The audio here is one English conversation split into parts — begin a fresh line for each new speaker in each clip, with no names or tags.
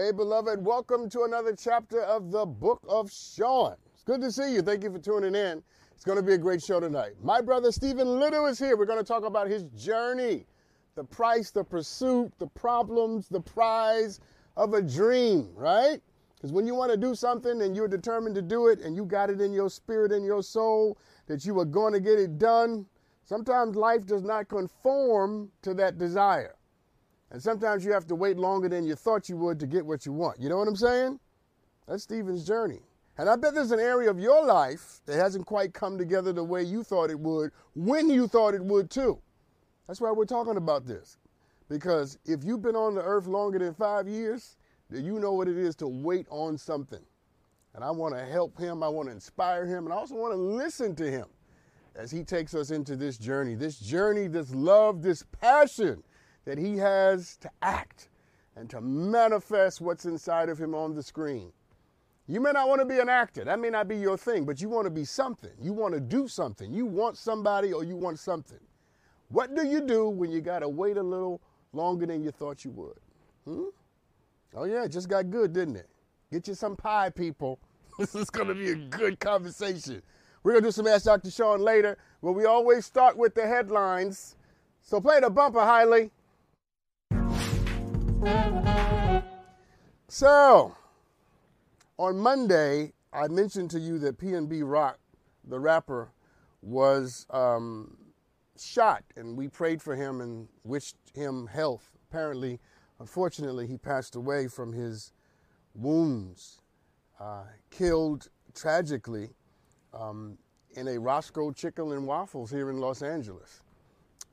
Hey, beloved, welcome to another chapter of the book of Sean. It's good to see you. Thank you for tuning in. It's going to be a great show tonight. My brother Stephen Little is here. We're going to talk about his journey, the price, the pursuit, the problems, the prize of a dream, right? Because when you want to do something and you're determined to do it and you got it in your spirit and your soul that you are going to get it done, sometimes life does not conform to that desire. And sometimes you have to wait longer than you thought you would to get what you want. You know what I'm saying? That's Stephen's journey. And I bet there's an area of your life that hasn't quite come together the way you thought it would when you thought it would too. That's why we're talking about this. Because if you've been on the earth longer than five years, then you know what it is to wait on something. And I want to help him, I want to inspire him, and I also want to listen to him as he takes us into this journey, this journey, this love, this passion that he has to act and to manifest what's inside of him on the screen. You may not want to be an actor. That may not be your thing, but you want to be something. You want to do something. You want somebody or you want something. What do you do when you got to wait a little longer than you thought you would? Hmm? Oh, yeah, it just got good, didn't it? Get you some pie, people. This is going to be a good conversation. We're going to do some Ask Dr. Sean later, but we always start with the headlines. So play the bumper, Hiley. So, on Monday, I mentioned to you that PNB Rock, the rapper, was um, shot, and we prayed for him and wished him health. Apparently, unfortunately, he passed away from his wounds, uh, killed tragically um, in a Roscoe Chicken and Waffles here in Los Angeles.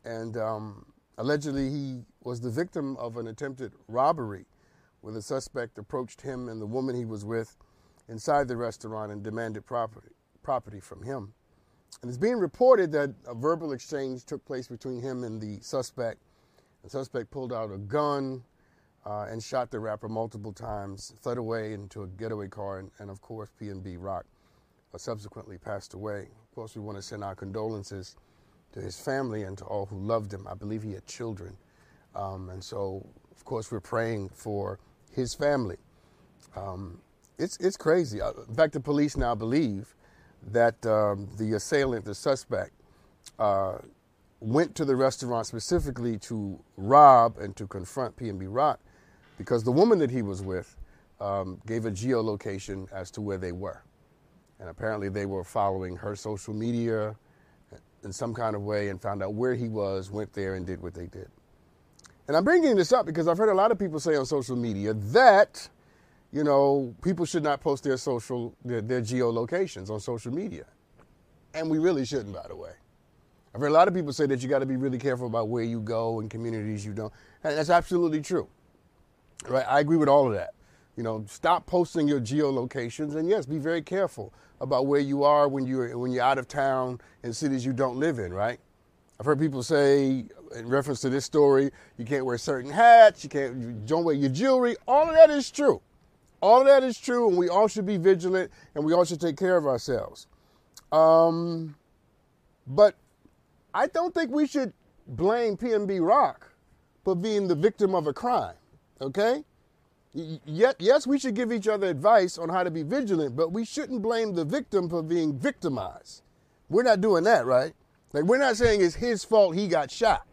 And um, allegedly, he was the victim of an attempted robbery where the suspect approached him and the woman he was with inside the restaurant and demanded property, property from him. And it's being reported that a verbal exchange took place between him and the suspect. The suspect pulled out a gun uh, and shot the rapper multiple times, fled away into a getaway car, and, and of course, PNB Rock uh, subsequently passed away. Of course, we want to send our condolences to his family and to all who loved him. I believe he had children. Um, and so, of course, we're praying for his family. Um, it's, it's crazy. Uh, in fact, the police now believe that um, the assailant, the suspect, uh, went to the restaurant specifically to rob and to confront PNB Rock because the woman that he was with um, gave a geolocation as to where they were. And apparently they were following her social media in some kind of way and found out where he was, went there and did what they did. And I'm bringing this up because I've heard a lot of people say on social media that, you know, people should not post their social, their, their geolocations on social media. And we really shouldn't, by the way. I've heard a lot of people say that you got to be really careful about where you go and communities you don't. And that's absolutely true. Right? I agree with all of that. You know, stop posting your geolocations and yes, be very careful about where you are when you're when you're out of town in cities you don't live in, right? I've heard people say, in reference to this story, you can't wear certain hats, you can't, you don't wear your jewelry. All of that is true. All of that is true, and we all should be vigilant, and we all should take care of ourselves. Um, but I don't think we should blame PNB Rock for being the victim of a crime. Okay? Yes, we should give each other advice on how to be vigilant, but we shouldn't blame the victim for being victimized. We're not doing that, right? Like we're not saying it's his fault he got shot.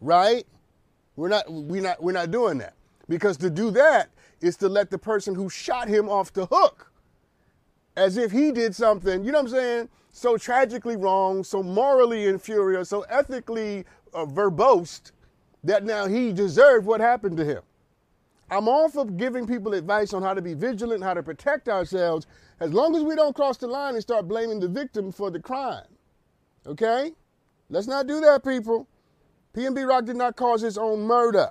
Right? We're not we're not we're not doing that. Because to do that is to let the person who shot him off the hook. As if he did something, you know what I'm saying? So tragically wrong, so morally inferior, so ethically uh, verbose that now he deserved what happened to him. I'm all for giving people advice on how to be vigilant, how to protect ourselves, as long as we don't cross the line and start blaming the victim for the crime. Okay? Let's not do that, people. PNB Rock did not cause his own murder.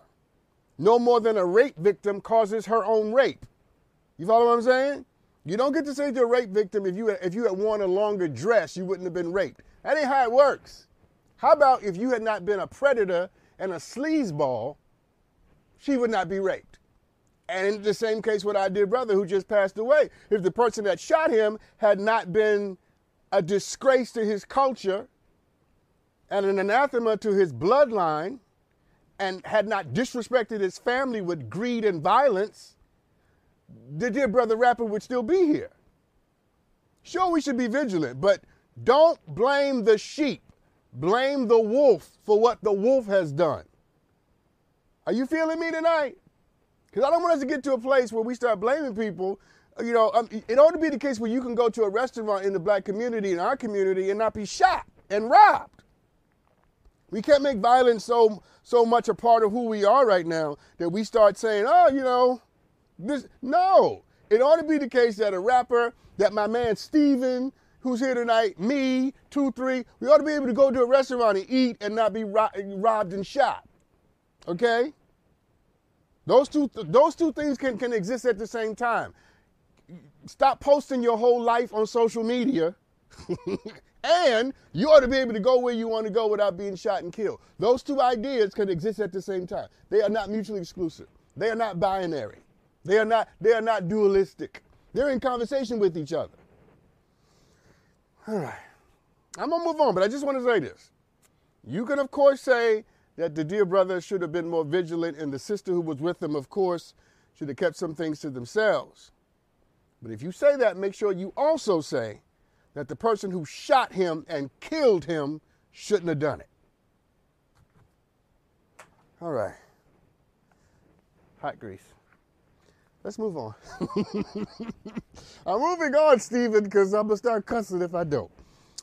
No more than a rape victim causes her own rape. You follow what I'm saying? You don't get to say to a rape victim if you if you had worn a longer dress, you wouldn't have been raped. That ain't how it works. How about if you had not been a predator and a sleazeball, she would not be raped. And in the same case with our dear brother who just passed away, if the person that shot him had not been a disgrace to his culture and an anathema to his bloodline and had not disrespected his family with greed and violence, the dear brother rapper would still be here. Sure, we should be vigilant, but don't blame the sheep. Blame the wolf for what the wolf has done. Are you feeling me tonight? Because I don't want us to get to a place where we start blaming people. You know, um, it ought to be the case where you can go to a restaurant in the black community, in our community, and not be shot and robbed. We can't make violence so so much a part of who we are right now that we start saying, oh, you know, this. No, it ought to be the case that a rapper, that my man Stephen, who's here tonight, me, two, three, we ought to be able to go to a restaurant and eat and not be ro- robbed and shot. Okay? Those two, those two things can, can exist at the same time. Stop posting your whole life on social media. and you ought to be able to go where you want to go without being shot and killed. Those two ideas can exist at the same time. They are not mutually exclusive. They are not binary. They are not, they are not dualistic. They're in conversation with each other. All right. I'm going to move on, but I just want to say this. You can, of course, say that the dear brother should have been more vigilant, and the sister who was with him, of course, should have kept some things to themselves. But if you say that, make sure you also say that the person who shot him and killed him shouldn't have done it. All right. Hot grease. Let's move on. I'm moving on, Stephen, because I'm going to start cussing if I don't.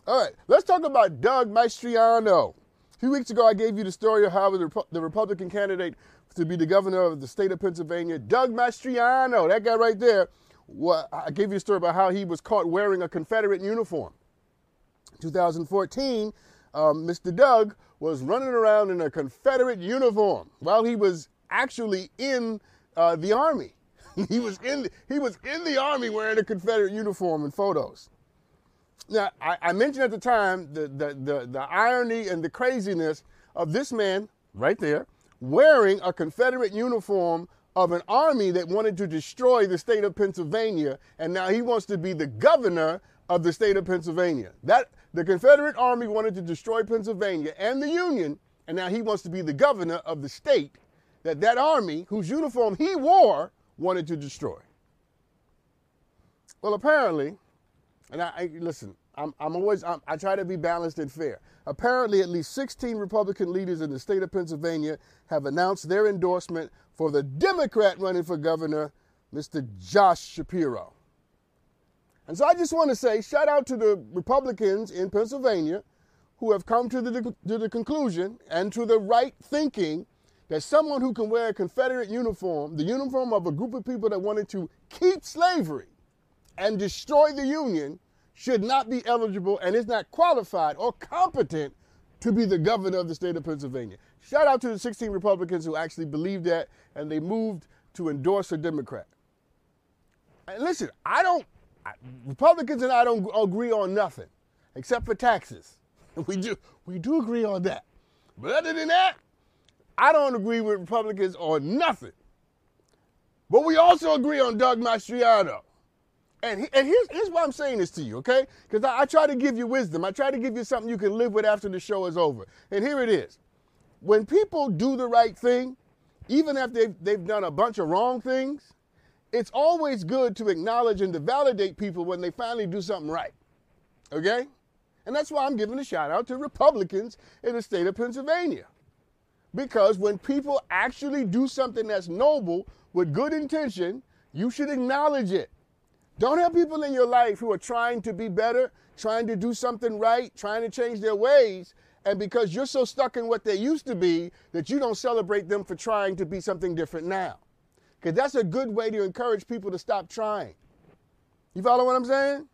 All right, let's talk about Doug Mastriano. A few weeks ago, I gave you the story of how the, the Republican candidate to be the governor of the state of Pennsylvania, Doug Mastriano, that guy right there, well, I gave you a story about how he was caught wearing a Confederate uniform. 2014, um, Mr. Doug was running around in a Confederate uniform while he was actually in uh, the army. he was in the, he was in the army wearing a Confederate uniform in photos. Now, I, I mentioned at the time the, the, the, the irony and the craziness of this man right there wearing a Confederate uniform of an army that wanted to destroy the state of Pennsylvania, and now he wants to be the governor of the state of Pennsylvania. That the Confederate Army wanted to destroy Pennsylvania and the Union, and now he wants to be the governor of the state that that army, whose uniform he wore, wanted to destroy. Well, apparently, and I, I listen, I'm, I'm always, I'm, I try to be balanced and fair. Apparently, at least 16 Republican leaders in the state of Pennsylvania have announced their endorsement for the Democrat running for governor, Mr. Josh Shapiro. And so I just want to say shout out to the Republicans in Pennsylvania who have come to the, to the conclusion and to the right thinking that someone who can wear a Confederate uniform, the uniform of a group of people that wanted to keep slavery and destroy the Union, should not be eligible and is not qualified or competent to be the governor of the state of Pennsylvania. Shout out to the 16 Republicans who actually believed that and they moved to endorse a Democrat. And listen, I don't, Republicans and I don't agree on nothing except for taxes. We do, we do agree on that. But other than that, I don't agree with Republicans on nothing. But we also agree on Doug Mastriano. And, he, and here's, here's why I'm saying this to you, okay? Because I, I try to give you wisdom. I try to give you something you can live with after the show is over. And here it is. When people do the right thing, even if they've, they've done a bunch of wrong things, it's always good to acknowledge and to validate people when they finally do something right. Okay? And that's why I'm giving a shout out to Republicans in the state of Pennsylvania. Because when people actually do something that's noble with good intention, you should acknowledge it. Don't have people in your life who are trying to be better, trying to do something right, trying to change their ways, and because you're so stuck in what they used to be that you don't celebrate them for trying to be something different now. Because that's a good way to encourage people to stop trying. You follow what I'm saying?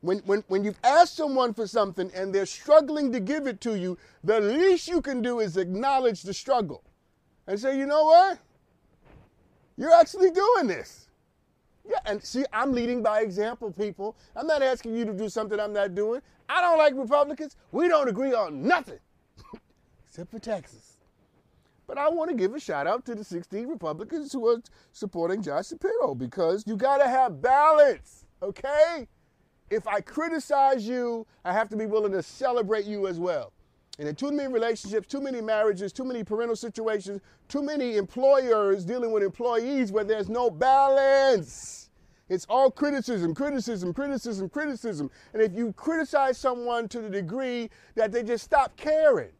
When, when, when you've asked someone for something and they're struggling to give it to you, the least you can do is acknowledge the struggle and say, you know what? You're actually doing this. Yeah, and see, I'm leading by example, people. I'm not asking you to do something I'm not doing. I don't like Republicans. We don't agree on nothing except for taxes. But I want to give a shout out to the 16 Republicans who are supporting Josh Shapiro because you got to have balance, okay? If I criticize you, I have to be willing to celebrate you as well. And in too many relationships, too many marriages, too many parental situations, too many employers dealing with employees where there's no balance. It's all criticism, criticism, criticism, criticism. And if you criticize someone to the degree that they just stop caring,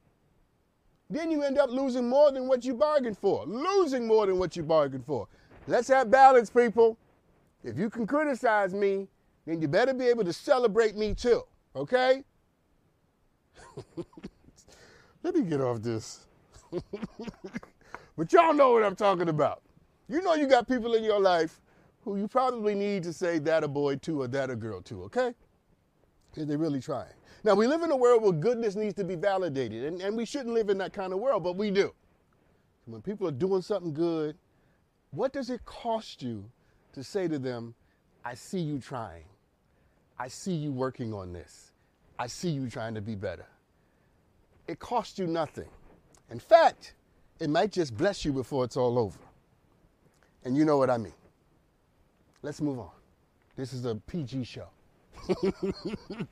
then you end up losing more than what you bargained for. Losing more than what you bargained for. Let's have balance, people. If you can criticize me, then you better be able to celebrate me too. Okay? Let me get off this. but y'all know what I'm talking about. You know you got people in your life who you probably need to say that a boy to or that a girl to, okay? Because they're really trying. Now, we live in a world where goodness needs to be validated, and, and we shouldn't live in that kind of world, but we do. When people are doing something good, what does it cost you to say to them, I see you trying. I see you working on this. I see you trying to be better. It costs you nothing. In fact, it might just bless you before it's all over. And you know what I mean. Let's move on. This is a PG show.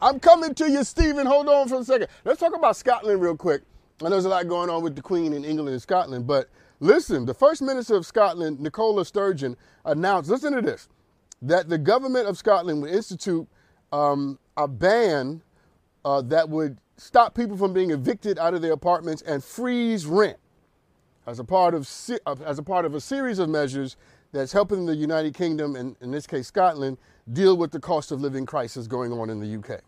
I'm coming to you, Stephen. Hold on for a second. Let's talk about Scotland real quick. I know there's a lot going on with the Queen in England and Scotland, but listen, the First Minister of Scotland, Nicola Sturgeon, announced, listen to this, that the government of Scotland would institute um, a ban uh, that would stop people from being evicted out of their apartments and freeze rent as a part of uh, as a part of a series of measures that's helping the United Kingdom and in this case Scotland deal with the cost of living crisis going on in the UK.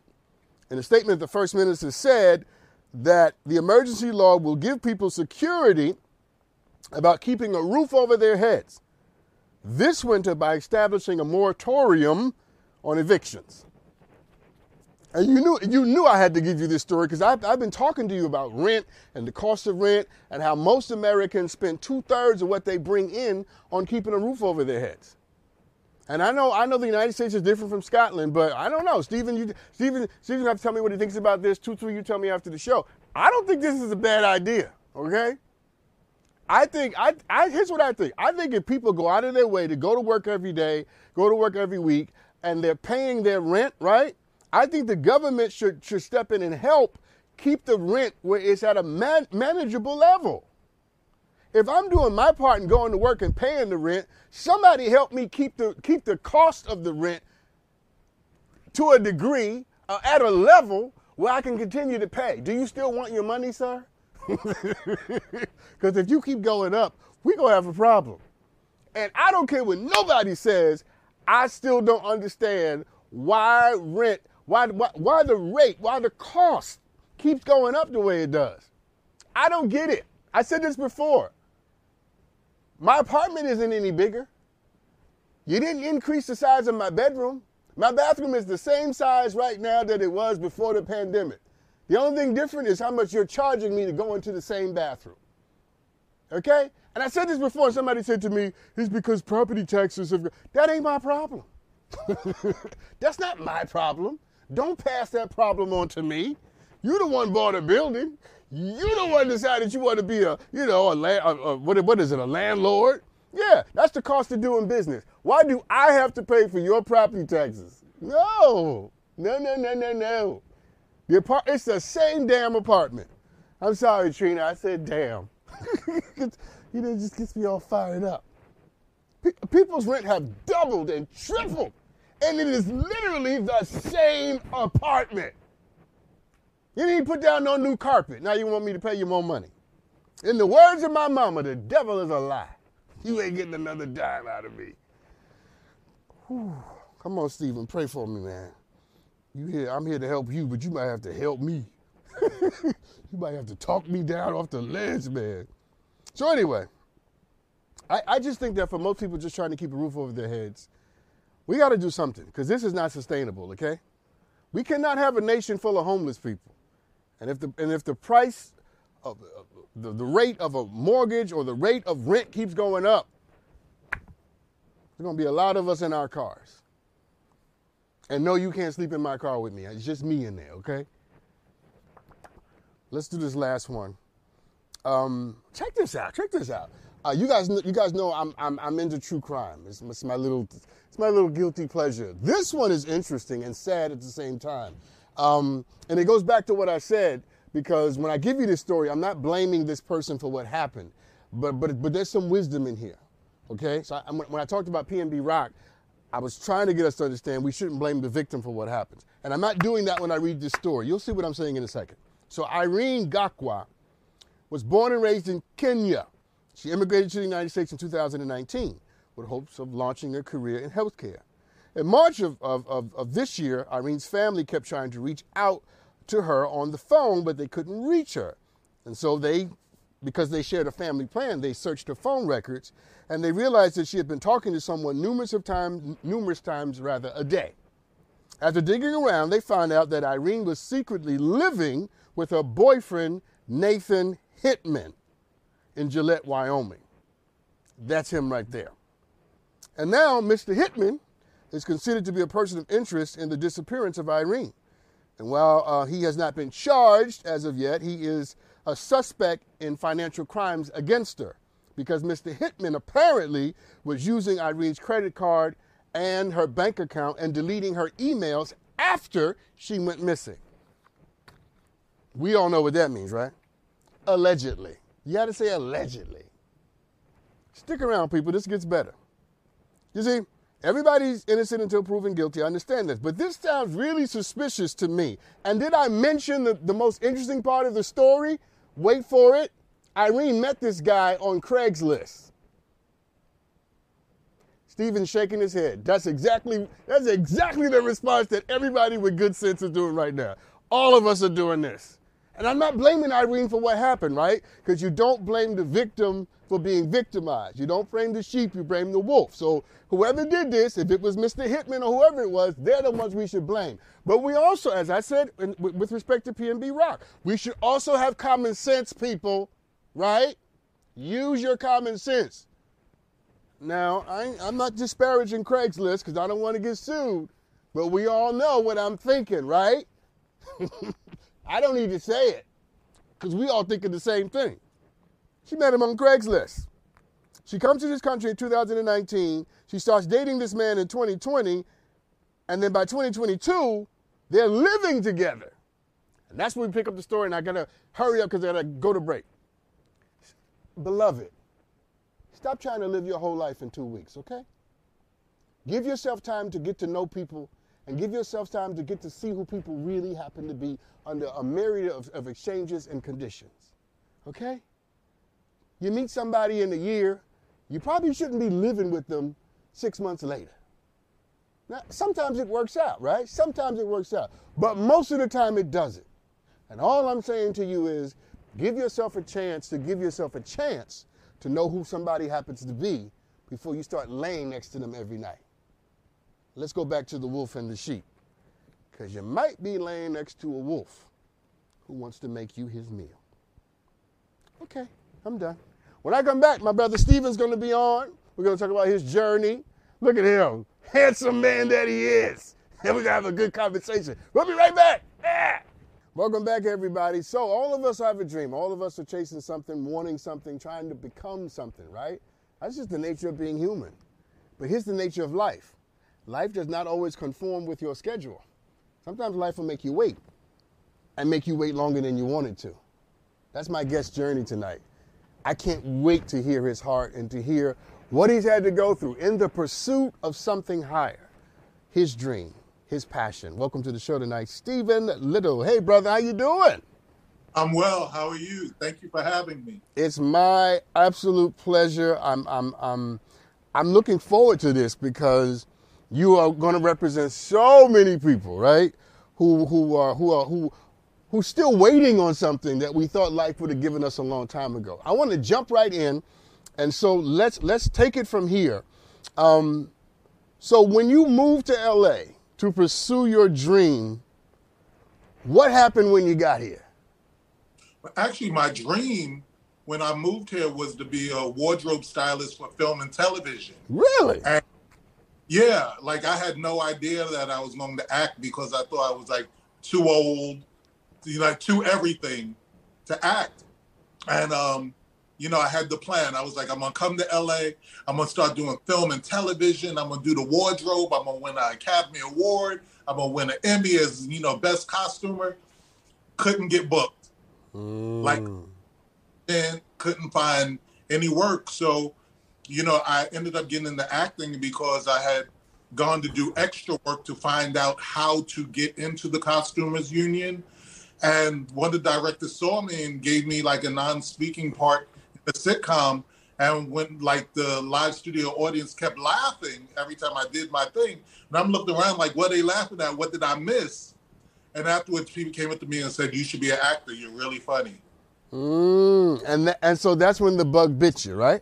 In a statement, the First Minister said that the emergency law will give people security about keeping a roof over their heads this winter by establishing a moratorium on evictions. And you knew, you knew I had to give you this story because I've, I've been talking to you about rent and the cost of rent and how most Americans spend two thirds of what they bring in on keeping a roof over their heads. And I know, I know the United States is different from Scotland, but I don't know. Stephen, you, Stephen, Stephen, have to tell me what he thinks about this. Three, you tell me after the show. I don't think this is a bad idea. Okay. I think I, I here's what I think. I think if people go out of their way to go to work every day, go to work every week, and they're paying their rent, right? I think the government should should step in and help keep the rent where it's at a man, manageable level. If I'm doing my part and going to work and paying the rent, somebody help me keep the keep the cost of the rent to a degree uh, at a level where I can continue to pay. Do you still want your money, sir? Because if you keep going up, we're going to have a problem. And I don't care what nobody says, I still don't understand why rent, why, why, why the rate, why the cost keeps going up the way it does. I don't get it. I said this before. My apartment isn't any bigger. You didn't increase the size of my bedroom. My bathroom is the same size right now that it was before the pandemic. The only thing different is how much you're charging me to go into the same bathroom. Okay? And I said this before, somebody said to me, it's because property taxes have. That ain't my problem. That's not my problem. Don't pass that problem on to me. You the one bought a building. You the one decided you want to be a, you know, a, a, a what, what is it, a landlord? Yeah, that's the cost of doing business. Why do I have to pay for your property taxes? No, no, no, no, no, no. The apart- it's the same damn apartment. I'm sorry, Trina. I said damn. you know, it just gets me all fired up. people's rent have doubled and tripled, and it is literally the same apartment. You didn't put down no new carpet. Now you want me to pay you more money. In the words of my mama, the devil is a lie. You ain't getting another dime out of me. Whew. Come on, Stephen, pray for me, man you here, I'm here to help you, but you might have to help me. you might have to talk me down off the ledge, man. So anyway, I, I just think that for most people just trying to keep a roof over their heads, we got to do something because this is not sustainable. Okay, we cannot have a nation full of homeless people, and if the and if the price of the, the rate of a mortgage or the rate of rent keeps going up, there's going to be a lot of us in our cars. And no, you can't sleep in my car with me. It's just me in there, okay? Let's do this last one. Um, check this out. Check this out. Uh, you guys, you guys know I'm, I'm, I'm into true crime. It's, it's, my little, it's my little guilty pleasure. This one is interesting and sad at the same time. Um, and it goes back to what I said. because when I give you this story, I'm not blaming this person for what happened, but but but there's some wisdom in here. Okay, so I, when I talked about PNB Rock, I was trying to get us to understand we shouldn't blame the victim for what happens, and I'm not doing that when I read this story. You'll see what I'm saying in a second. So Irene Gakwa was born and raised in Kenya. She immigrated to the United States in 2019 with hopes of launching a career in healthcare. In March of, of, of, of this year, Irene's family kept trying to reach out to her on the phone, but they couldn't reach her. And so they, because they shared a family plan, they searched her phone records and they realized that she had been talking to someone numerous of times, numerous times rather a day. After digging around, they found out that Irene was secretly living with her boyfriend, Nathan Hightman, in Gillette, Wyoming. That's him right there. And now Mr. Hightman is considered to be a person of interest in the disappearance of Irene. And while uh, he has not been charged as of yet, he is a suspect in financial crimes against her because Mr. Hightman apparently was using Irene's credit card and her bank account and deleting her emails after she went missing. We all know what that means, right? Allegedly. You got to say allegedly. Stick around, people. This gets better. You see, Everybody's innocent until proven guilty. I understand this. But this sounds really suspicious to me. And did I mention the, the most interesting part of the story? Wait for it. Irene met this guy on Craigslist. Stephen's shaking his head. That's exactly that's exactly the response that everybody with good sense is doing right now. All of us are doing this. And I'm not blaming Irene for what happened, right? Because you don't blame the victim for being victimized. You don't blame the sheep, you blame the wolf. So whoever did this, if it was Mr. Hightman or whoever it was, they're the ones we should blame. But we also, as I said in, with respect to PNB Rock, we should also have common sense, people, right? Use your common sense. Now, I, I'm not disparaging Craigslist because I don't want to get sued, but we all know what I'm thinking, right? I don't need to say it because we all thinking the same thing. She met him on Craigslist. She comes to this country in 2019. She starts dating this man in 2020. And then by 2022, they're living together. And that's when we pick up the story. And I got to hurry up because I got to go to break. Beloved, stop trying to live your whole life in two weeks, okay? Give yourself time to get to know people and give yourself time to get to see who people really happen to be under a myriad of, of exchanges and conditions, okay? You meet somebody in a year, you probably shouldn't be living with them six months later. Now, sometimes it works out, right? Sometimes it works out. But most of the time it doesn't. And all I'm saying to you is give yourself a chance to give yourself a chance to know who somebody happens to be before you start laying next to them every night. Let's go back to the wolf and the sheep. Because you might be laying next to a wolf who wants to make you his meal. Okay, I'm done. When I come back, my brother Stephen's going to be on. We're going to talk about his journey. Look at him, handsome man that he is. And we're going to have a good conversation. We'll be right back. Yeah. Welcome back, everybody. So, all of us have a dream. All of us are chasing something, wanting something, trying to become something, right? That's just the nature of being human. But here's the nature of life life does not always conform with your schedule. Sometimes life will make you wait and make you wait longer than you wanted to. That's my guest journey tonight. I can't wait to hear his heart and to hear what he's had to go through in the pursuit of something higher, his dream, his passion. Welcome to the show tonight, Stephen Little. Hey, brother, how you doing?
I'm well. How are you? Thank you for having me.
It's my absolute pleasure. I'm I'm I'm I'm looking forward to this because you are going to represent so many people, right? Who who are who are who who's still waiting on something that we thought life would have given us a long time ago. I want to jump right in, and so let's let's take it from here. Um, so when you moved to LA to pursue your dream, what happened when you got here?
Actually, my dream when I moved here was to be a wardrobe stylist for film and television.
Really?
And yeah, like I had no idea that I was going to act because I thought I was like too old you know, to everything to act. And um, you know, I had the plan. I was like, I'm gonna come to LA. I'm gonna start doing film and television. I'm gonna do the wardrobe. I'm gonna win an Academy Award. I'm gonna win an Emmy as you know best costumer. Couldn't get booked. Mm. Like, then couldn't find any work. So, you know, I ended up getting into acting because I had gone to do extra work to find out how to get into the costumers union. And one of the directors saw me and gave me like a non-speaking part in the sitcom. And when like the live studio audience kept laughing every time I did my thing, and I'm looking around like, what are they laughing at? What did I miss? And afterwards, people came up to me and said, "You should be an actor. You're really funny."
Mm, and th- and so that's when the bug bit you, right?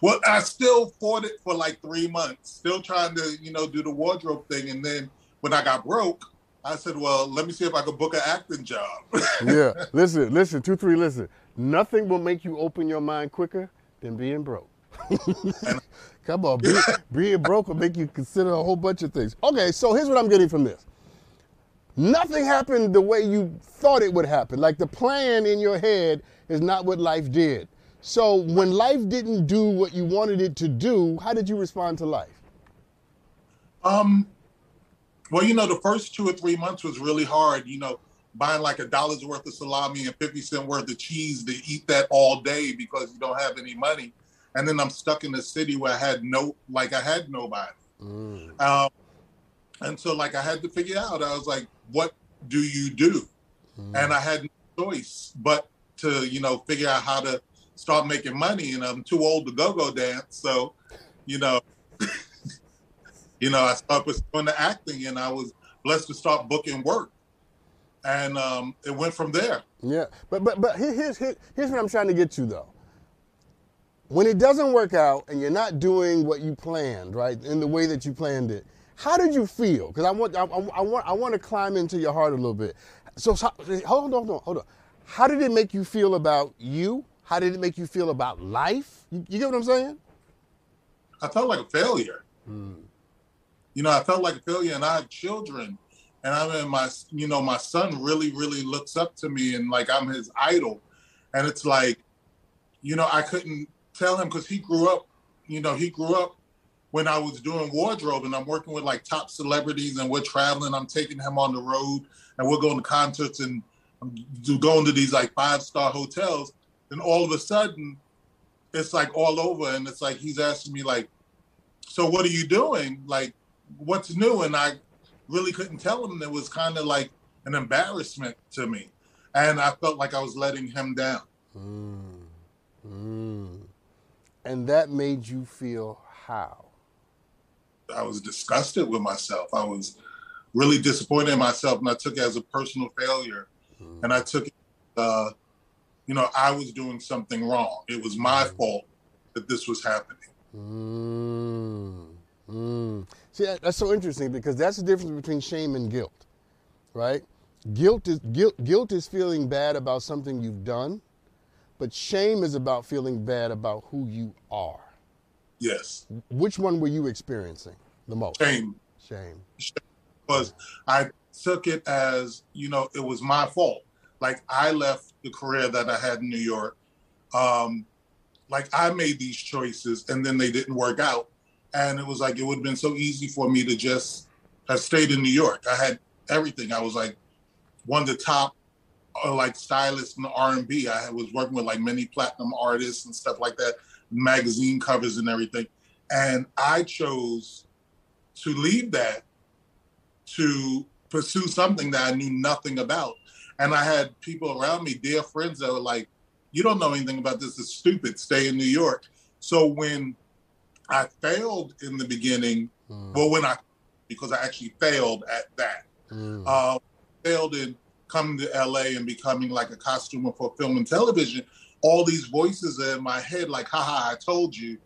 Well, I still fought it for like three months, still trying to, you know, do the wardrobe thing. And then when I got broke, I said, well, let me see if I could book an acting job.
yeah. Listen, listen, two, three, listen. Nothing will make you open your mind quicker than being broke. Come on, be, being broke will make you consider a whole bunch of things. Okay, so here's what I'm getting from this. Nothing happened the way you thought it would happen. Like the plan in your head is not what life did. So when life didn't do what you wanted it to do, how did you respond to life?
Um, well, you know, the first two or three months was really hard. You know, buying like a dollar's worth of salami and 50 cent worth of cheese to eat that all day because you don't have any money. And then I'm stuck in a city where I had no, like I had nobody. Mm. Um, and so like I had to figure out, I was like, what do you do? Mm. And I had no choice but to, you know, figure out how to start making money, and I'm too old to go-go dance. So, you know, you know, I started pursuing the acting, and I was blessed to start booking work, and um, it went from there.
Yeah, but but but here's here's here's what I'm trying to get you though. When it doesn't work out and you're not doing what you planned, right, in the way that you planned it, how did you feel? Because I want I, I, want I want to climb into your heart a little bit. So, so hold on, hold on, hold on. How did it make you feel about you how did it make you feel about life? You, you get what I'm saying?
I felt like a failure. Hmm. You know, I felt like a failure, and I have children, and I'm in my you know, my son really, really looks up to me, and like I'm his idol, and it's like, you know, I couldn't tell him because he grew up, you know, he grew up when I was doing wardrobe, and I'm working with like top celebrities, and we're traveling. I'm taking him on the road, and we're going to concerts and I'm going to these like five star hotels then all of a sudden it's like all over and it's like he's asking me like so what are you doing? Like what's new? And i really couldn't tell him. It was kind of like an embarrassment to me and i felt like i was letting him down. Mm.
Mm. and that made you feel how?
I was disgusted with myself. I was really disappointed in myself and i took it as a personal failure. Mm. and i took it uh, you know, I was doing something wrong. It was my fault that this was happening. Mm.
Mm. See, that's so interesting because that's the difference between shame and guilt, right? Guilt is guilt. Guilt is feeling bad about something you've done, but shame is about feeling bad about who you are.
Yes.
Which one were you experiencing the most?
Shame.
Shame.
Because I took it as you know it was my fault. Like I left the career that I had in New York. Um, like I made these choices and then they didn't work out. And it was like it would have been so easy for me to just have stayed in New York. I had everything. I was like one of the top uh, like stylists in the R&B. I was working with like many platinum artists and stuff like that, magazine covers and everything. And I chose to leave that to pursue something that I knew nothing about. And I had people around me, dear friends, that were like, you don't know anything about this. It's stupid. Stay in New York. So when I failed in the beginning, mm. well, when I, because I actually failed at that, mm. uh, failed in coming to LA and becoming like a costumer for film and television, all these voices in my head, like, haha, I told you,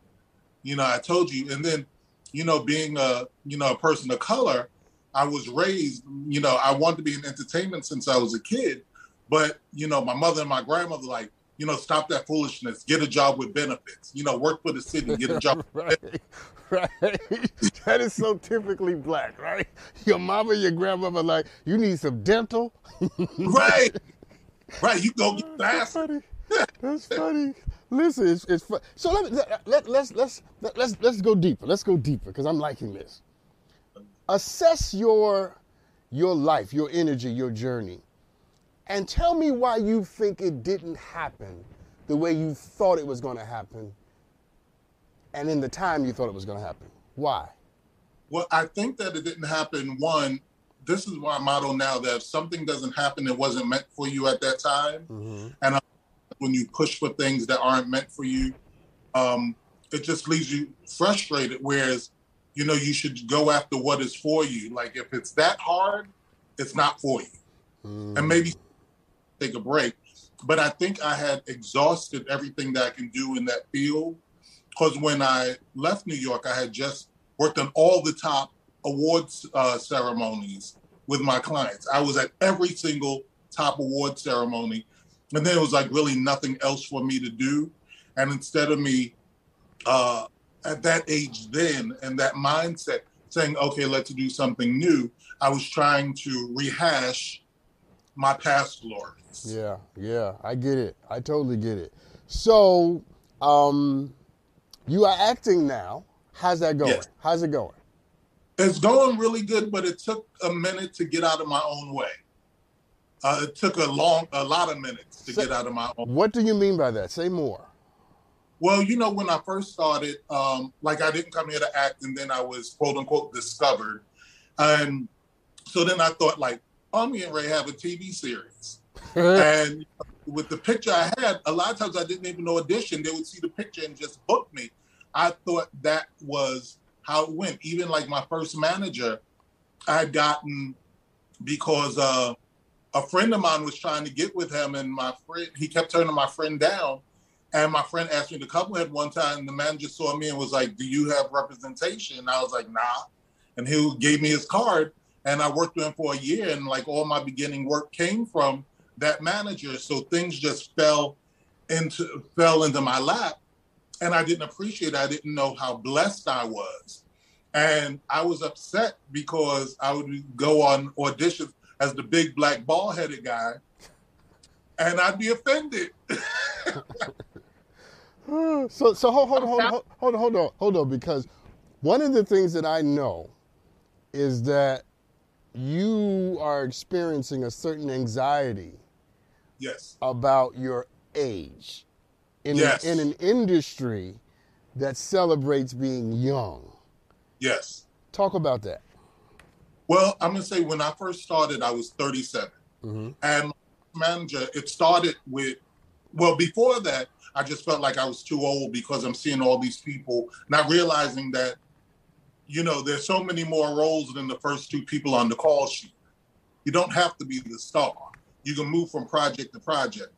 you know, I told you. And then, you know, being a, you know, a person of color, I was raised, you know, I wanted to be in entertainment since I was a kid. But, you know, my mother and my grandmother, like, you know, stop that foolishness, get a job with benefits, you know, work for the city, get a job.
right, right. that is so typically black, right? Your mama, your grandmother, like, you need some dental.
right, right. You go get That's
funny. That's funny. Listen, it's, it's fun. So let, let, let, let's, let's, let's, let's go deeper. Let's go deeper because I'm liking this assess your your life, your energy, your journey. And tell me why you think it didn't happen the way you thought it was going to happen and in the time you thought it was going to happen. Why?
Well, I think that it didn't happen. One, this is my motto now that if something doesn't happen, it wasn't meant for you at that time.
Mm-hmm.
And when you push for things that aren't meant for you, um, it just leaves you frustrated. Whereas, you know, you should go after what is for you. Like if it's that hard, it's not for you.
Mm.
And maybe take a break. But I think I had exhausted everything that I can do in that field. Because when I left New York, I had just worked on all the top awards uh, ceremonies with my clients. I was at every single top award ceremony. And then it was like really nothing else for me to do. And instead of me uh, at that age then and that mindset saying, okay, let's do something new, I was trying to rehash my past glories.
Yeah, yeah, I get it. I totally get it. So, um, you are acting now. How's that going?
Yes.
How's it going?
It's going really good, but it took a minute to get out of my own way. Uh, it took a long, a lot of minutes to
So-
get out of my own.
What do you mean by that? Say more.
Well, you know, when I first started, um, like I didn't come here to act, and then I was quote unquote discovered, and so then I thought like, oh, me and Ray have a TV series, and with the picture I had, a lot of times I didn't even know audition. They would see the picture and just book me. I thought that was how it went. Even like my first manager, I had gotten because uh, a friend of mine was trying to get with him, and my friend he kept turning my friend down. And my friend asked me to come with one time. And the manager saw me and was like, "Do you have representation?" And I was like, "Nah." And he gave me his card, and I worked with him for a year. And like all my beginning work came from that manager, so things just fell into fell into my lap, and I didn't appreciate. It. I didn't know how blessed I was, and I was upset because I would go on auditions as the big black bald headed guy, and I'd be offended.
so so hold hold hold hold hold on hold on hold on because one of the things that I know is that you are experiencing a certain anxiety
yes.
about your age in
Yes.
an, in an industry that celebrates being young.
Yes.
Talk about that.
Well, I'm gonna say when I first started, I was 37,
Mhm.
and my manager. It started with, well, before that, I just felt like I was too old because I'm seeing all these people, not realizing that, you know, there's so many more roles than the first two people on the call sheet. You don't have to be the star. You can move from project to project.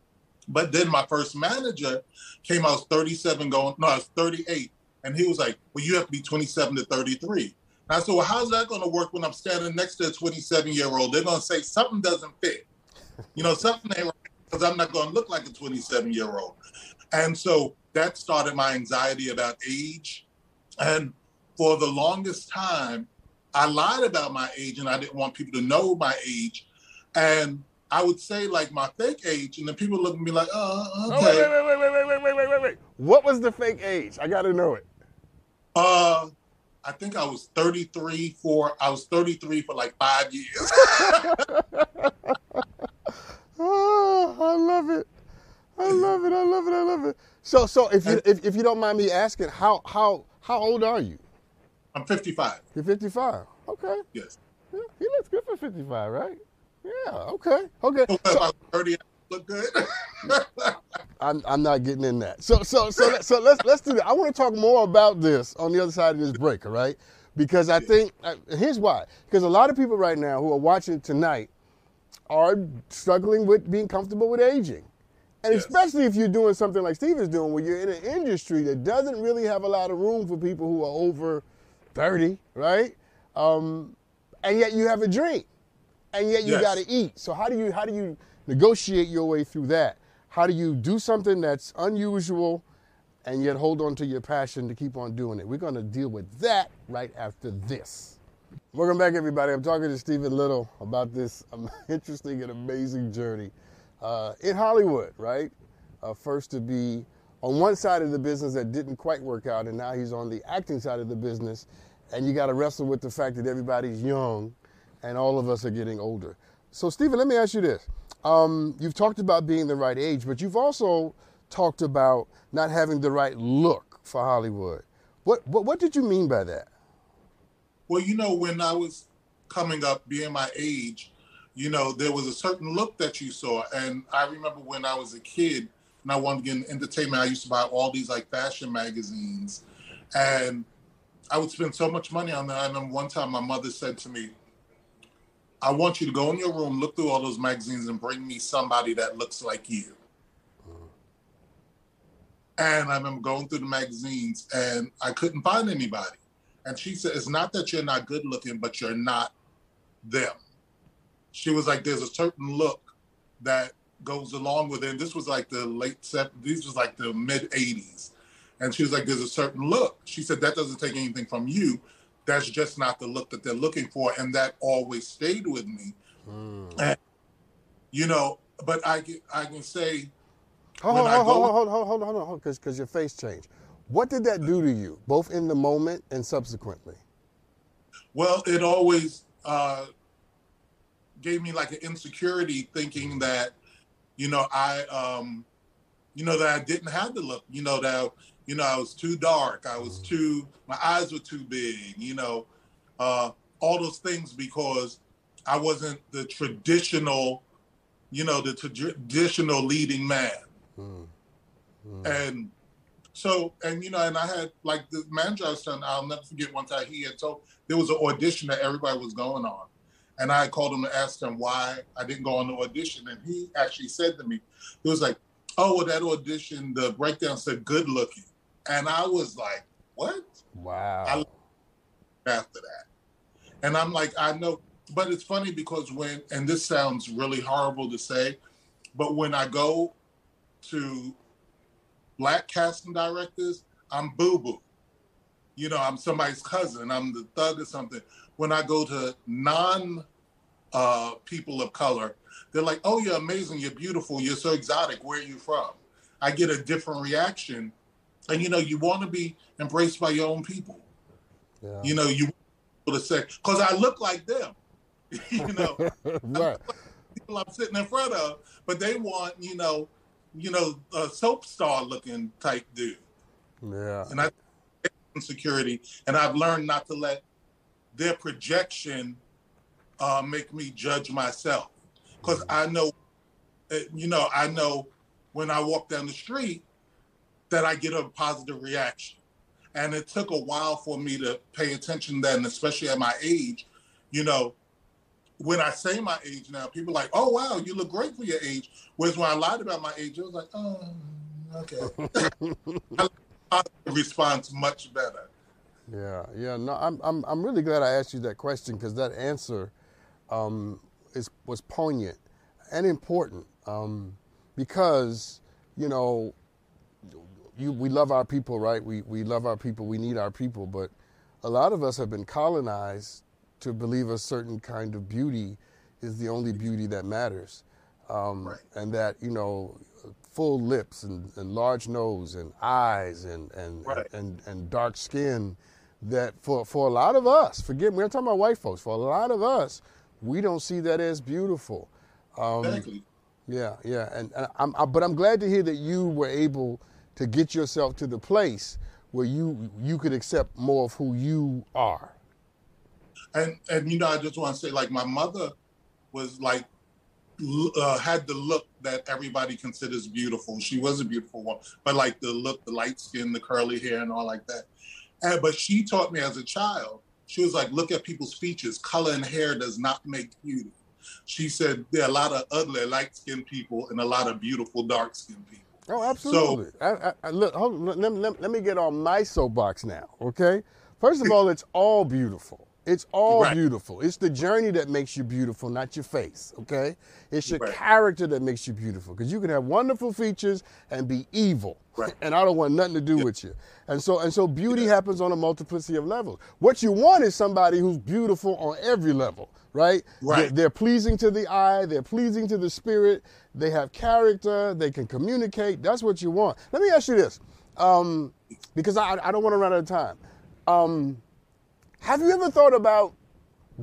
But then my first manager came, was 37 going, no, I was 38. And he was like, well, you have to be 27 to 33. And I said, well, how's that going to work when I'm standing next to a 27 year old? They're going to say something doesn't fit. You know, something ain't right because I'm not going to look like a 27 year old. And so that started my anxiety about age. And for the longest time, I lied about my age and I didn't want people to know my age. And I would say like my fake age, and then people look at me like, oh,
Oh,
okay.
wait, wait, wait, wait, wait, wait, wait, wait, wait, wait. What was the fake age? I got to know it.
Uh, I think I was 33 for I was 33 for like five years.
Oh, I love it. I love it. I love it. I love it. So, so if you if, if you don't mind me asking, how how how old are you?
I'm 55.
You're 55. Okay.
Yes.
Yeah, he looks good for 55, right? Yeah. Okay. Okay.
So
So
I was 30, I look good.
I'm I'm not getting in that. So so so so let's let's do that. I want to talk more about this on the other side of this break, all right? Because I think uh, here's why. Because a lot of people right now who are watching tonight are struggling with being comfortable with aging. And
Yes.
especially if you're doing something like Steve is doing, where you're in an industry that doesn't really have a lot of room for people who are over 30, right? Um, and yet you have a dream, and yet you
Yes.
got to eat. So how do you how do you negotiate your way through that? How do you do something that's unusual, and yet hold on to your passion to keep on doing it? We're going to deal with that right after this. Welcome back, everybody. I'm talking to Stephen Little about this um, interesting and amazing journey uh, in Hollywood, right? Uh, first to be on one side of the business that didn't quite work out, and now he's on the acting side of the business, and you got to wrestle with the fact that everybody's young, and all of us are getting older. So, Stephen, let me ask you this: Um, you've talked about being the right age, but you've also talked about not having the right look for Hollywood. What what, what did you mean by that?
Well, you know, when I was coming up, being my age, you know, there was a certain look that you saw. And I remember when I was a kid and I wanted to get into entertainment, I used to buy all these like fashion magazines. And I would spend so much money on that. And then one time my mother said to me, I want you to go in your room, look through all those magazines, and bring me somebody that looks like you. And I remember going through the magazines and I couldn't find anybody. And she said, It's not that you're not good looking, but you're not them. She was like, There's a certain look that goes along with it. And this was like the late 70s, this was like the mid 80s. And she was like, There's a certain look. She said, That doesn't take anything from you. That's just not the look that they're looking for. And that always stayed with me. Mm. And, you know, but I, I can say,
Hold on, hold, on, hold, on, hold on, hold on, hold because because your face changed. What did that do to you, both in the moment and subsequently?
Well, it always uh, gave me like an insecurity, thinking that, you know, I, um, you know, that I didn't have the look. You know that, you know, I was too dark. I was too. My eyes were too big. You know, uh, all those things because I wasn't the traditional, you know, the traditional leading man. Mm. Mm. And so, and you know, and I had like the manager I was telling, I'll never forget one time he had told there was an audition that everybody was going on. And I called him to ask him why I didn't go on the audition. And he actually said to me, he was like, Oh, well, that audition, the breakdown said good looking. And I was like, What?
Wow.
I after that. And I'm like, I know, but it's funny because when, and this sounds really horrible to say, but when I go to black casting directors, I'm boo boo. You know, I'm somebody's cousin, I'm the thug or something. When I go to non uh, people of color, they're like, oh, you're amazing, you're beautiful, you're so exotic, where are you from? I get a different reaction. And, you know, you want to be embraced by your own people. Yeah. You know, you want to say, because I look like them. you know, right. people I'm sitting in front of, but they want, you know, you know, a soap star looking type dude.
Yeah.
And I insecurity, and I've learned not to let their projection uh, make me judge myself, because. I know, uh, you know, I know when I walk down the street that I get a positive reaction, and it took a while for me to pay attention then, especially at my age, you know, when I say my age now, people are like, "Oh wow, you look great for your age." Whereas when I lied about my age, it was like, "Oh, okay." response much better.
Yeah, yeah. No, I'm I'm I'm really glad I asked you that question because that answer um, is was poignant and important um, because you know you we love our people, right? We we love our people. We need our people, but a lot of us have been colonized to believe a certain kind of beauty is the only beauty that matters. Um, right. And that, you know, full lips and, and large nose and eyes and, and, right. and, and, dark skin, that for, for a lot of us, forget me, I'm talking about white folks, for a lot of us, we don't see that as beautiful.
Um, exactly.
Yeah, yeah. And, and I'm, I, but I'm glad to hear that you were able to get yourself to the place where you you could accept more of who you are
and and you know, I just want to say, like, my mother was like uh, had the look that everybody considers beautiful. She was a beautiful one, but like the look, the light skin, the curly hair, and all like that. And but she taught me as a child. She was like, look at people's features. Color and hair does not make beauty. She said there are a lot of ugly light skinned people and a lot of beautiful dark skinned people.
Oh, absolutely. So, I, I, look, hold, let, let, let me get on my soapbox now, okay? First of all, it's all beautiful. It's all right. beautiful. It's the journey that makes you beautiful, not your face, okay? It's your right. character that makes you beautiful because you can have wonderful features and be evil. Right. And I don't want nothing to do yeah. with you. And so and so beauty yeah. happens on a multiplicity of levels. What you want is somebody who's beautiful on every level, right?
Right.
They're, they're pleasing to the eye, they're pleasing to the spirit, they have character, they can communicate. That's what you want. Let me ask you this. Um, because I, I don't want to run out of time. Um, have you ever thought about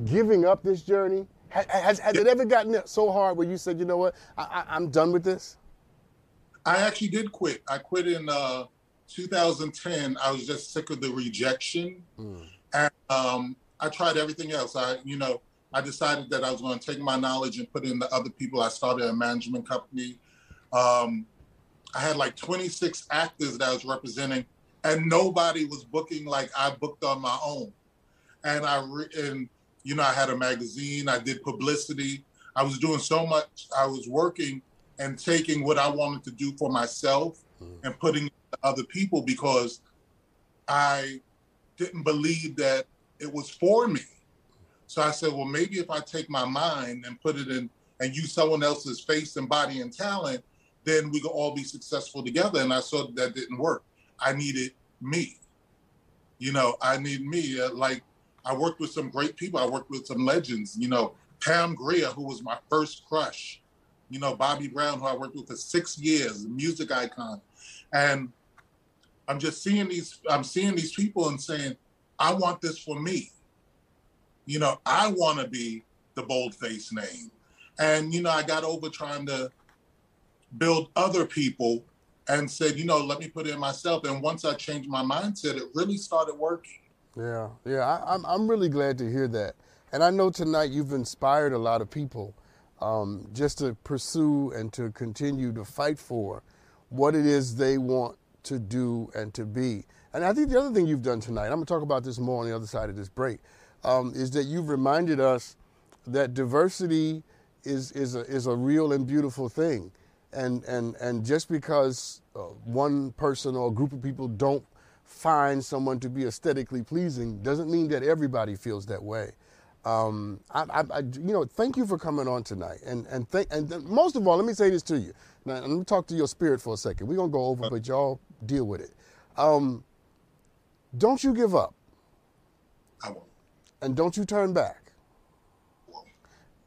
giving up this journey Has, has, has it ever gotten so hard where you said, you know what, I, I, am done with this?
I actually did quit. I quit in uh, 2010. I was just sick of the rejection, mm. and um, I tried everything else. I, you know, I decided that I was going to take my knowledge and put it into other people. I started a management company. Um, I had like 26 actors that I was representing, and nobody was booking like I booked on my own. And I re- and you know I had a magazine. I did publicity. I was doing so much. I was working and taking what I wanted to do for myself mm. and putting other people because I didn't believe that it was for me. So I said, well, maybe if I take my mind and put it in and use someone else's face and body and talent, then we could all be successful together. And I saw that, that didn't work. I needed me. You know, I need me. Uh, like I worked with some great people. I worked with some legends. You know, Pam Grier, who was my first crush. You know, Bobby Brown, who I worked with for six years, music icon. And I'm just seeing these. I'm seeing these people and saying, I want this for me. You know, I want to be the bold boldface name. And, you know, I got over trying to build other people and said, you know, let me put it in myself. And once I changed my mindset, it really started working.
Yeah, yeah, I, am I'm, I'm really glad to hear that. And I know tonight you've inspired a lot of people um, just to pursue and to continue to fight for what it is they want to do and to be. And I think the other thing you've done tonight, I'm going to talk about this more on the other side of this break, um, is that you've reminded us that diversity is, is, a, is a real and beautiful thing. And, and, and just because uh, one person or a group of people don't find someone to be aesthetically pleasing doesn't mean that everybody feels that way. Um, I, I, I, you know, thank you for coming on tonight. And, and, th- and th- most of all, let me say this to you. Now, let me talk to your spirit for a second. We're going to go over, but y'all deal with it. Um, don't you give up.
I won't.
And don't you turn back.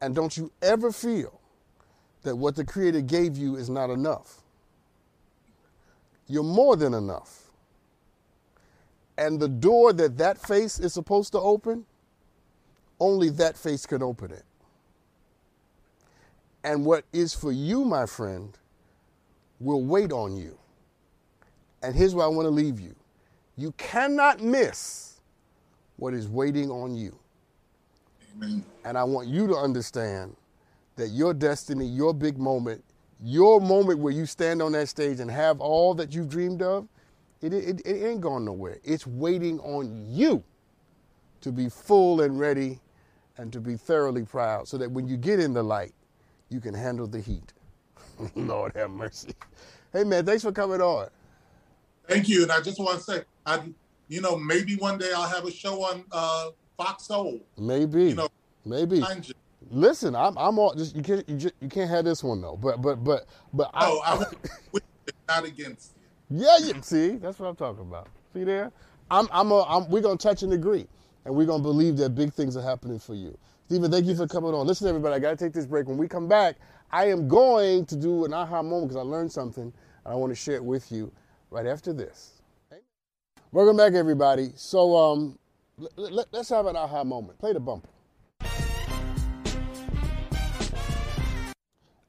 And don't you ever feel that what the Creator gave you is not enough. You're more than enough. And the door that that face is supposed to open, only that face can open it. And what is for you, my friend, will wait on you. And here's where I want to leave you you cannot miss what is waiting on you.
Amen.
And I want you to understand that your destiny, your big moment, your moment where you stand on that stage and have all that you've dreamed of, it, it, it ain't going nowhere. It's waiting on you to be full and ready and to be thoroughly proud so that when you get in the light, you can handle the heat. Lord have mercy. Hey, man, thanks for coming on.
Thank you. And I just want to say, I, you know, maybe one day I'll have a show on uh, Fox Soul.
Maybe. You know, maybe. Listen, I'm I'm all just you can't you, just, you can't have this one though. But but but but
oh, I, I not against.
Yeah, you see, that's what I'm talking about. See there, I'm I'm, a, I'm we're gonna touch and agree, and we're gonna believe that big things are happening for you. Stephen, thank you for coming on. Listen, everybody, I gotta take this break. When we come back, I am going to do an aha moment because I learned something, and I want to share it with you right after this. Welcome back, everybody. So, um, let, us have an aha moment. Play the bumper.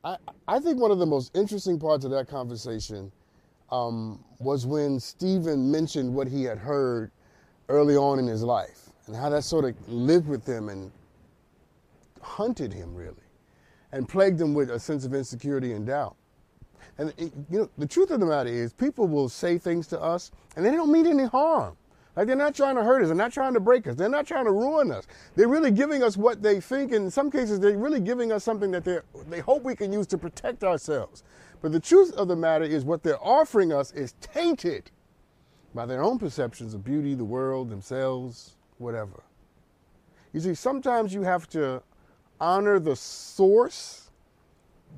I, I think one of the most interesting parts of that conversation um, was when Stephen mentioned what he had heard early on in his life and how that sort of lived with him and hunted him, really, and plagued him with a sense of insecurity and doubt. And you know, the truth of the matter is, people will say things to us, and they don't mean any harm. Like they're not trying to hurt us, they're not trying to break us, they're not trying to ruin us. They're really giving us what they think, and in some cases, they're really giving us something that they they hope we can use to protect ourselves. But the truth of the matter is, what they're offering us is tainted by their own perceptions of beauty, the world, themselves, whatever. You see, sometimes you have to honor the source,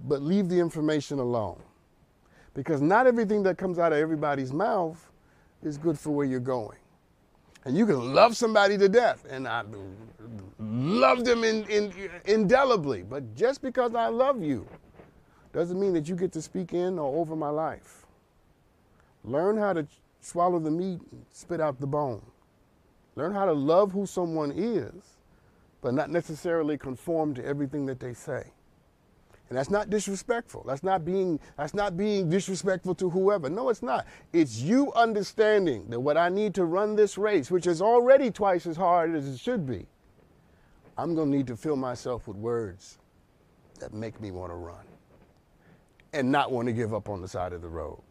but leave the information alone. Because not everything that comes out of everybody's mouth is good for where you're going. And you can love somebody to death, and I love them in, in, indelibly. But just because I love you doesn't mean that you get to speak in or over my life. Learn how to swallow the meat and spit out the bone. Learn how to love who someone is, but not necessarily conform to everything that they say. And that's not disrespectful. That's not being that's not being disrespectful to whoever. No, it's not. It's you understanding that what I need to run this race, which is already twice as hard as it should be, I'm going to need to fill myself with words that make me want to run and not want to give up on the side of the road.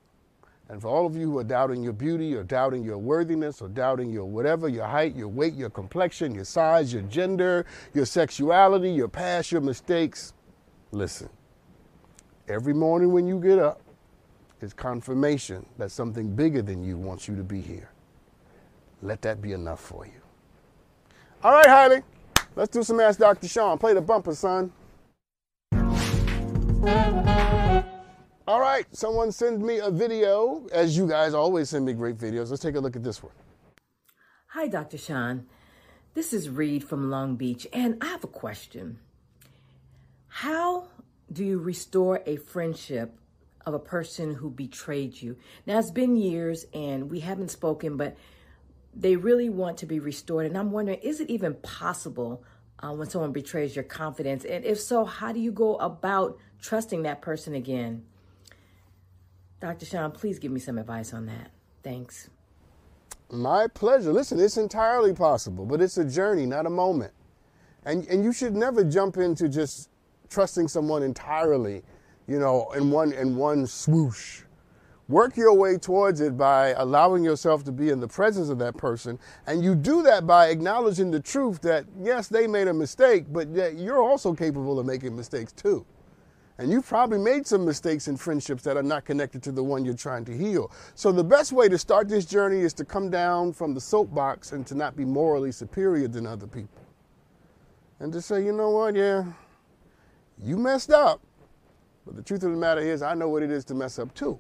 And for all of you who are doubting your beauty or doubting your worthiness or doubting your whatever, your height, your weight, your complexion, your size, your gender, your sexuality, your past, your mistakes, listen. Every morning when you get up is confirmation that something bigger than you wants you to be here. Let that be enough for you. All right, Hailey, let's do some Ask Dr. Sean. Play the bumper, son. All right, someone send me a video, as you guys always send me great videos. Let's take a look at this one.
Hi, Dr. Sean. This is Reed from Long Beach, and I have a question. How do you restore a friendship of a person who betrayed you? Now, it's been years and we haven't spoken, but they really want to be restored. And I'm wondering, is it even possible uh, when someone betrays your confidence? And if so, how do you go about trusting that person again? Dr. Sean, please give me some advice on that. Thanks.
My pleasure. Listen, it's entirely possible, but it's a journey, not a moment. And, and you should never jump into just trusting someone entirely, you know, in one, in one swoosh. Work your way towards it by allowing yourself to be in the presence of that person. And you do that by acknowledging the truth that, yes, they made a mistake, but that you're also capable of making mistakes too. And you've probably made some mistakes in friendships that are not connected to the one you're trying to heal. So the best way to start this journey is to come down from the soapbox and to not be morally superior than other people. And to say, you know what, yeah, you messed up. But the truth of the matter is, I know what it is to mess up too.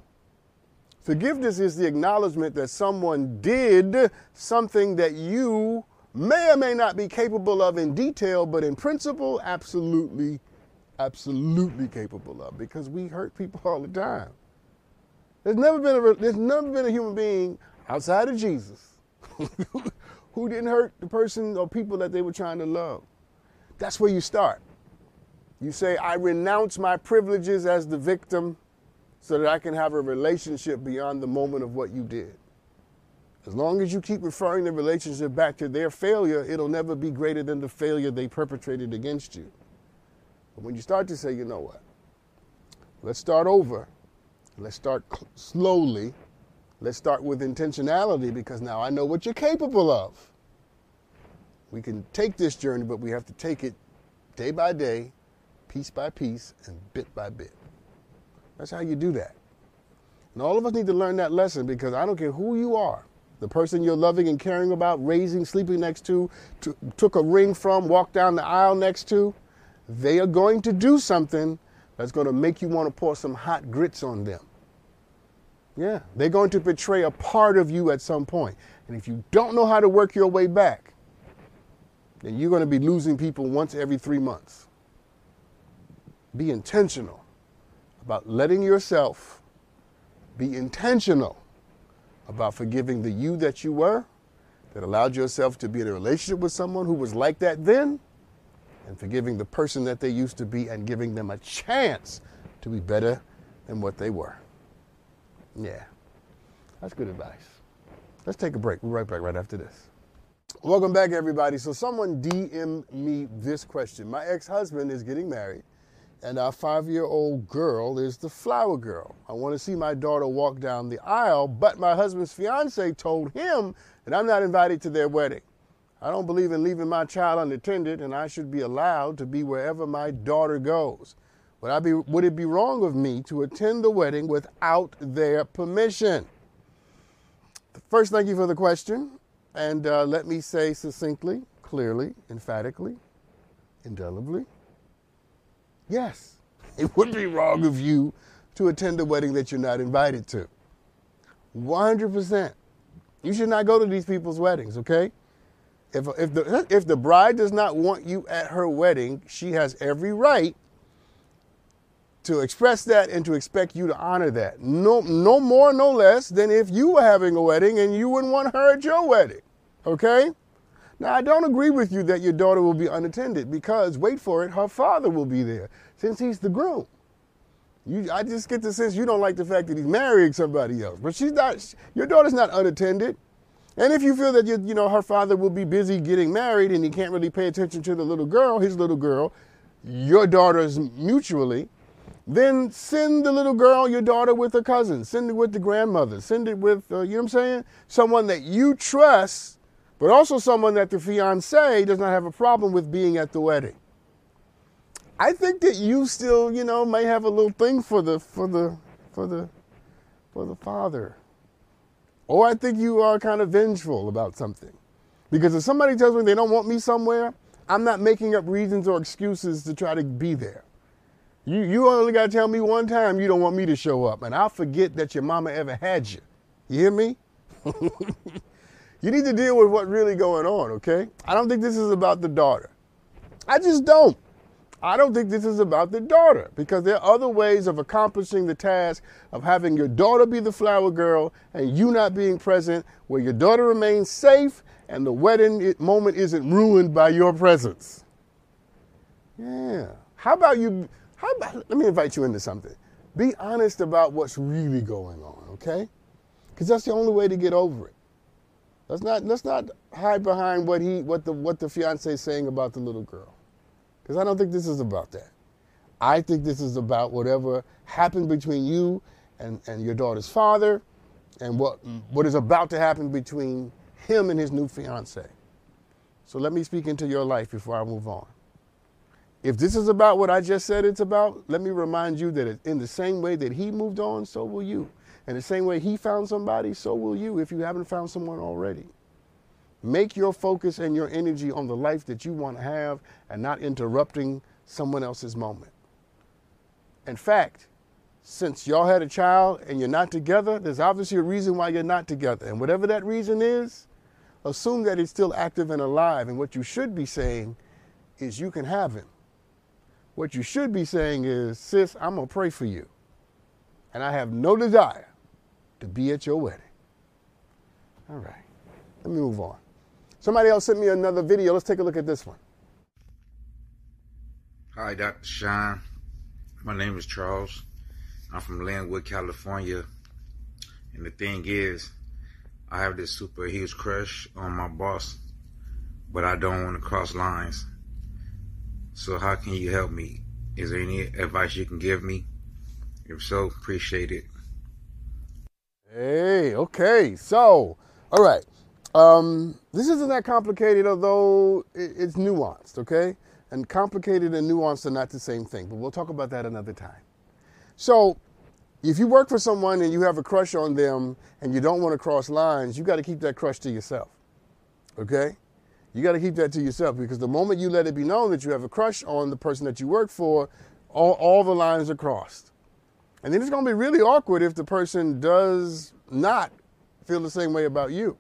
Forgiveness is the acknowledgement that someone did something that you may or may not be capable of in detail, but in principle, absolutely absolutely capable of because we hurt people all the time. There's never been a there's never been a human being outside of Jesus who didn't hurt the person or people that they were trying to love. That's where you start. You say, I renounce my privileges as the victim so that I can have a relationship beyond the moment of what you did. As long as you keep referring the relationship back to their failure, it'll never be greater than the failure they perpetrated against you. But when you start to say, you know what, let's start over, let's start slowly, let's start with intentionality because now I know what you're capable of. We can take this journey, but we have to take it day by day, piece by piece, and bit by bit. That's how you do that. And all of us need to learn that lesson because I don't care who you are, the person you're loving and caring about, raising, sleeping next to, to took a ring from, walked down the aisle next to, they are going to do something that's going to make you want to pour some hot grits on them. Yeah, they're going to betray a part of you at some point. And if you don't know how to work your way back, then you're going to be losing people once every three months. Be intentional about letting yourself be intentional about forgiving the you that you were, that allowed yourself to be in a relationship with someone who was like that then, and forgiving the person that they used to be and giving them a chance to be better than what they were. Yeah, that's good advice. Let's take a break. We'll be right back right after this. Welcome back, everybody. So, someone DM me this question. My ex husband is getting married, and our five year old girl is the flower girl. I want to see my daughter walk down the aisle, but my husband's fiance told him that I'm not invited to their wedding. I don't believe in leaving my child unattended, and I should be allowed to be wherever my daughter goes. Would, I be, would it be wrong of me to attend the wedding without their permission? First, thank you for the question. And uh, let me say succinctly, clearly, emphatically, indelibly yes, it would be wrong of you to attend a wedding that you're not invited to. 100%. You should not go to these people's weddings, okay? If, if, the, if the bride does not want you at her wedding, she has every right to express that and to expect you to honor that. No, no more, no less than if you were having a wedding and you wouldn't want her at your wedding. Okay? Now, I don't agree with you that your daughter will be unattended because, wait for it, her father will be there since he's the groom. You, I just get the sense you don't like the fact that he's marrying somebody else. But she's not, your daughter's not unattended. And if you feel that you, you know her father will be busy getting married and he can't really pay attention to the little girl, his little girl, your daughters mutually, then send the little girl, your daughter, with her cousin. Send it with the grandmother. Send it with, uh, you know what I'm saying? Someone that you trust, but also someone that the fiance does not have a problem with being at the wedding. I think that you still, you know, may have a little thing for the for the for the for the father. Or I think you are kind of vengeful about something. Because if somebody tells me they don't want me somewhere, I'm not making up reasons or excuses to try to be there. You, you only got to tell me one time you don't want me to show up, and I'll forget that your mama ever had you. You hear me? you need to deal with what's really going on, okay? I don't think this is about the daughter. I just don't. I don't think this is about the daughter because there are other ways of accomplishing the task of having your daughter be the flower girl and you not being present, where your daughter remains safe and the wedding moment isn't ruined by your presence. Yeah. How about you? How about, let me invite you into something. Be honest about what's really going on, okay? Because that's the only way to get over it. Let's not let's not hide behind what he what the what the fiance is saying about the little girl. Because I don't think this is about that. I think this is about whatever happened between you and, and your daughter's father and what, what is about to happen between him and his new fiance. So let me speak into your life before I move on. If this is about what I just said it's about, let me remind you that in the same way that he moved on, so will you. And the same way he found somebody, so will you if you haven't found someone already. Make your focus and your energy on the life that you want to have and not interrupting someone else's moment. In fact, since y'all had a child and you're not together, there's obviously a reason why you're not together. And whatever that reason is, assume that he's still active and alive. And what you should be saying is, you can have him. What you should be saying is, sis, I'm going to pray for you. And I have no desire to be at your wedding. All right, let me move on. Somebody else sent me another video. Let's take a look at this one.
Hi, Dr. Sean. My name is Charles. I'm from Lynwood, California. And the thing is, I have this super huge crush on my boss, but I don't want to cross lines. So how can you help me? Is there any advice you can give me? If so, appreciate it.
Hey, okay. So, all right. Um, this isn't that complicated, although it's nuanced, okay? And complicated and nuanced are not the same thing, but we'll talk about that another time. So, if you work for someone and you have a crush on them and you don't want to cross lines, you got to keep that crush to yourself, okay? You got to keep that to yourself because the moment you let it be known that you have a crush on the person that you work for, all, all the lines are crossed. And then it's going to be really awkward if the person does not feel the same way about you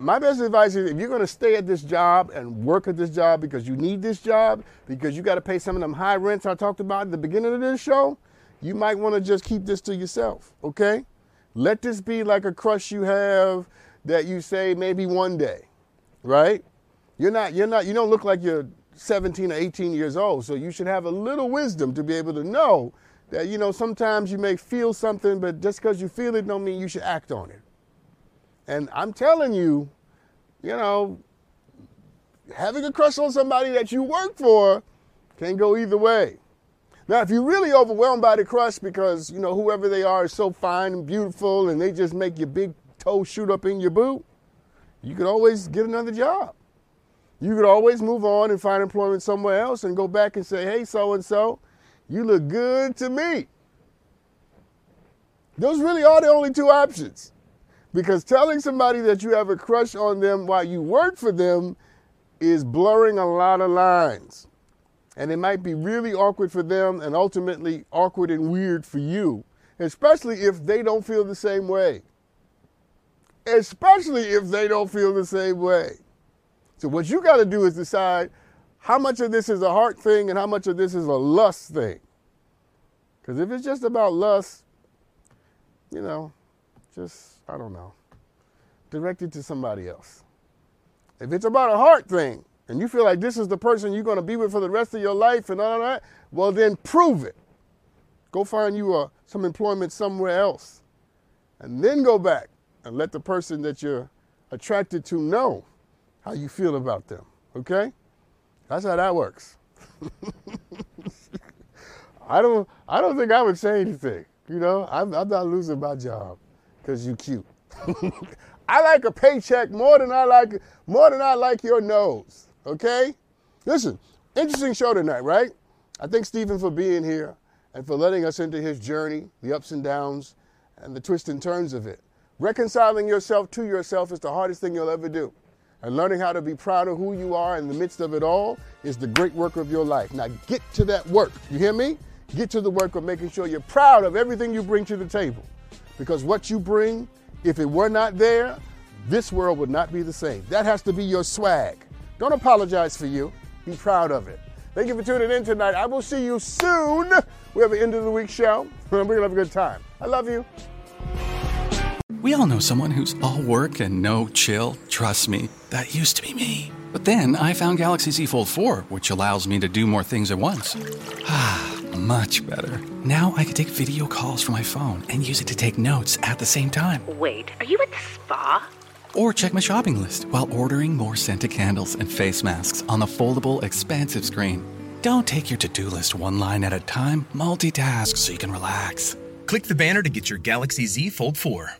my best advice is if you're going to stay at this job and work at this job because you need this job, because you got to pay some of them high rents I talked about at the beginning of this show, you might want to just keep this to yourself, okay? Let this be like a crush you have that you say maybe one day, right? You're not, you're not, you don't look like you're 17 or 18 years old, so you should have a little wisdom to be able to know that, you know, sometimes you may feel something, but just because you feel it don't mean you should act on it. And I'm telling you, you know, having a crush on somebody that you work for can go either way. Now, if you're really overwhelmed by the crush because, you know, whoever they are is so fine and beautiful and they just make your big toe shoot up in your boot, you could always get another job. You could always move on and find employment somewhere else and go back and say, hey, so and so, you look good to me. Those really are the only two options. Because telling somebody that you have a crush on them while you work for them is blurring a lot of lines. And it might be really awkward for them and ultimately awkward and weird for you, especially if they don't feel the same way. Especially if they don't feel the same way. So, what you got to do is decide how much of this is a heart thing and how much of this is a lust thing. Because if it's just about lust, you know, just I don't know. Direct it to somebody else. If it's about a heart thing and you feel like this is the person you're going to be with for the rest of your life and all that, well, then prove it. Go find you a, some employment somewhere else. And then go back and let the person that you're attracted to know how you feel about them. Okay? That's how that works. I don't I don't think I would say anything. You know, I'm, I'm not losing my job because you cute. I like a paycheck more than I like more than I like your nose. Okay? Listen, interesting show tonight, right? I thank Stephen for being here and for letting us into his journey, the ups and downs, and the twists and turns of it. Reconciling yourself to yourself is the hardest thing you'll ever do. And learning how to be proud of who you are in the midst of it all is the great work of your life. Now get to that work. You hear me? Get to the work of making sure you're proud of everything you bring to the table. Because what you bring, if it were not there, this world would not be the same. That has to be your swag. Don't apologize for you. Be proud of it. Thank you for tuning in tonight. I will see you soon. We have an end of the week show. We're going to have a good time. I love you.
We all know someone who's all work and no chill. Trust me, that used to be me. But then I found Galaxy Z Fold 4, which allows me to do more things at once. Ah, much better. Now I can take video calls from my phone and use it to take notes at the same time.
Wait, are you at the spa?
Or check my shopping list while ordering more scented candles and face masks on the foldable, expansive screen. Don't take your to do list one line at a time, multitask so you can relax.
Click the banner to get your Galaxy Z Fold 4.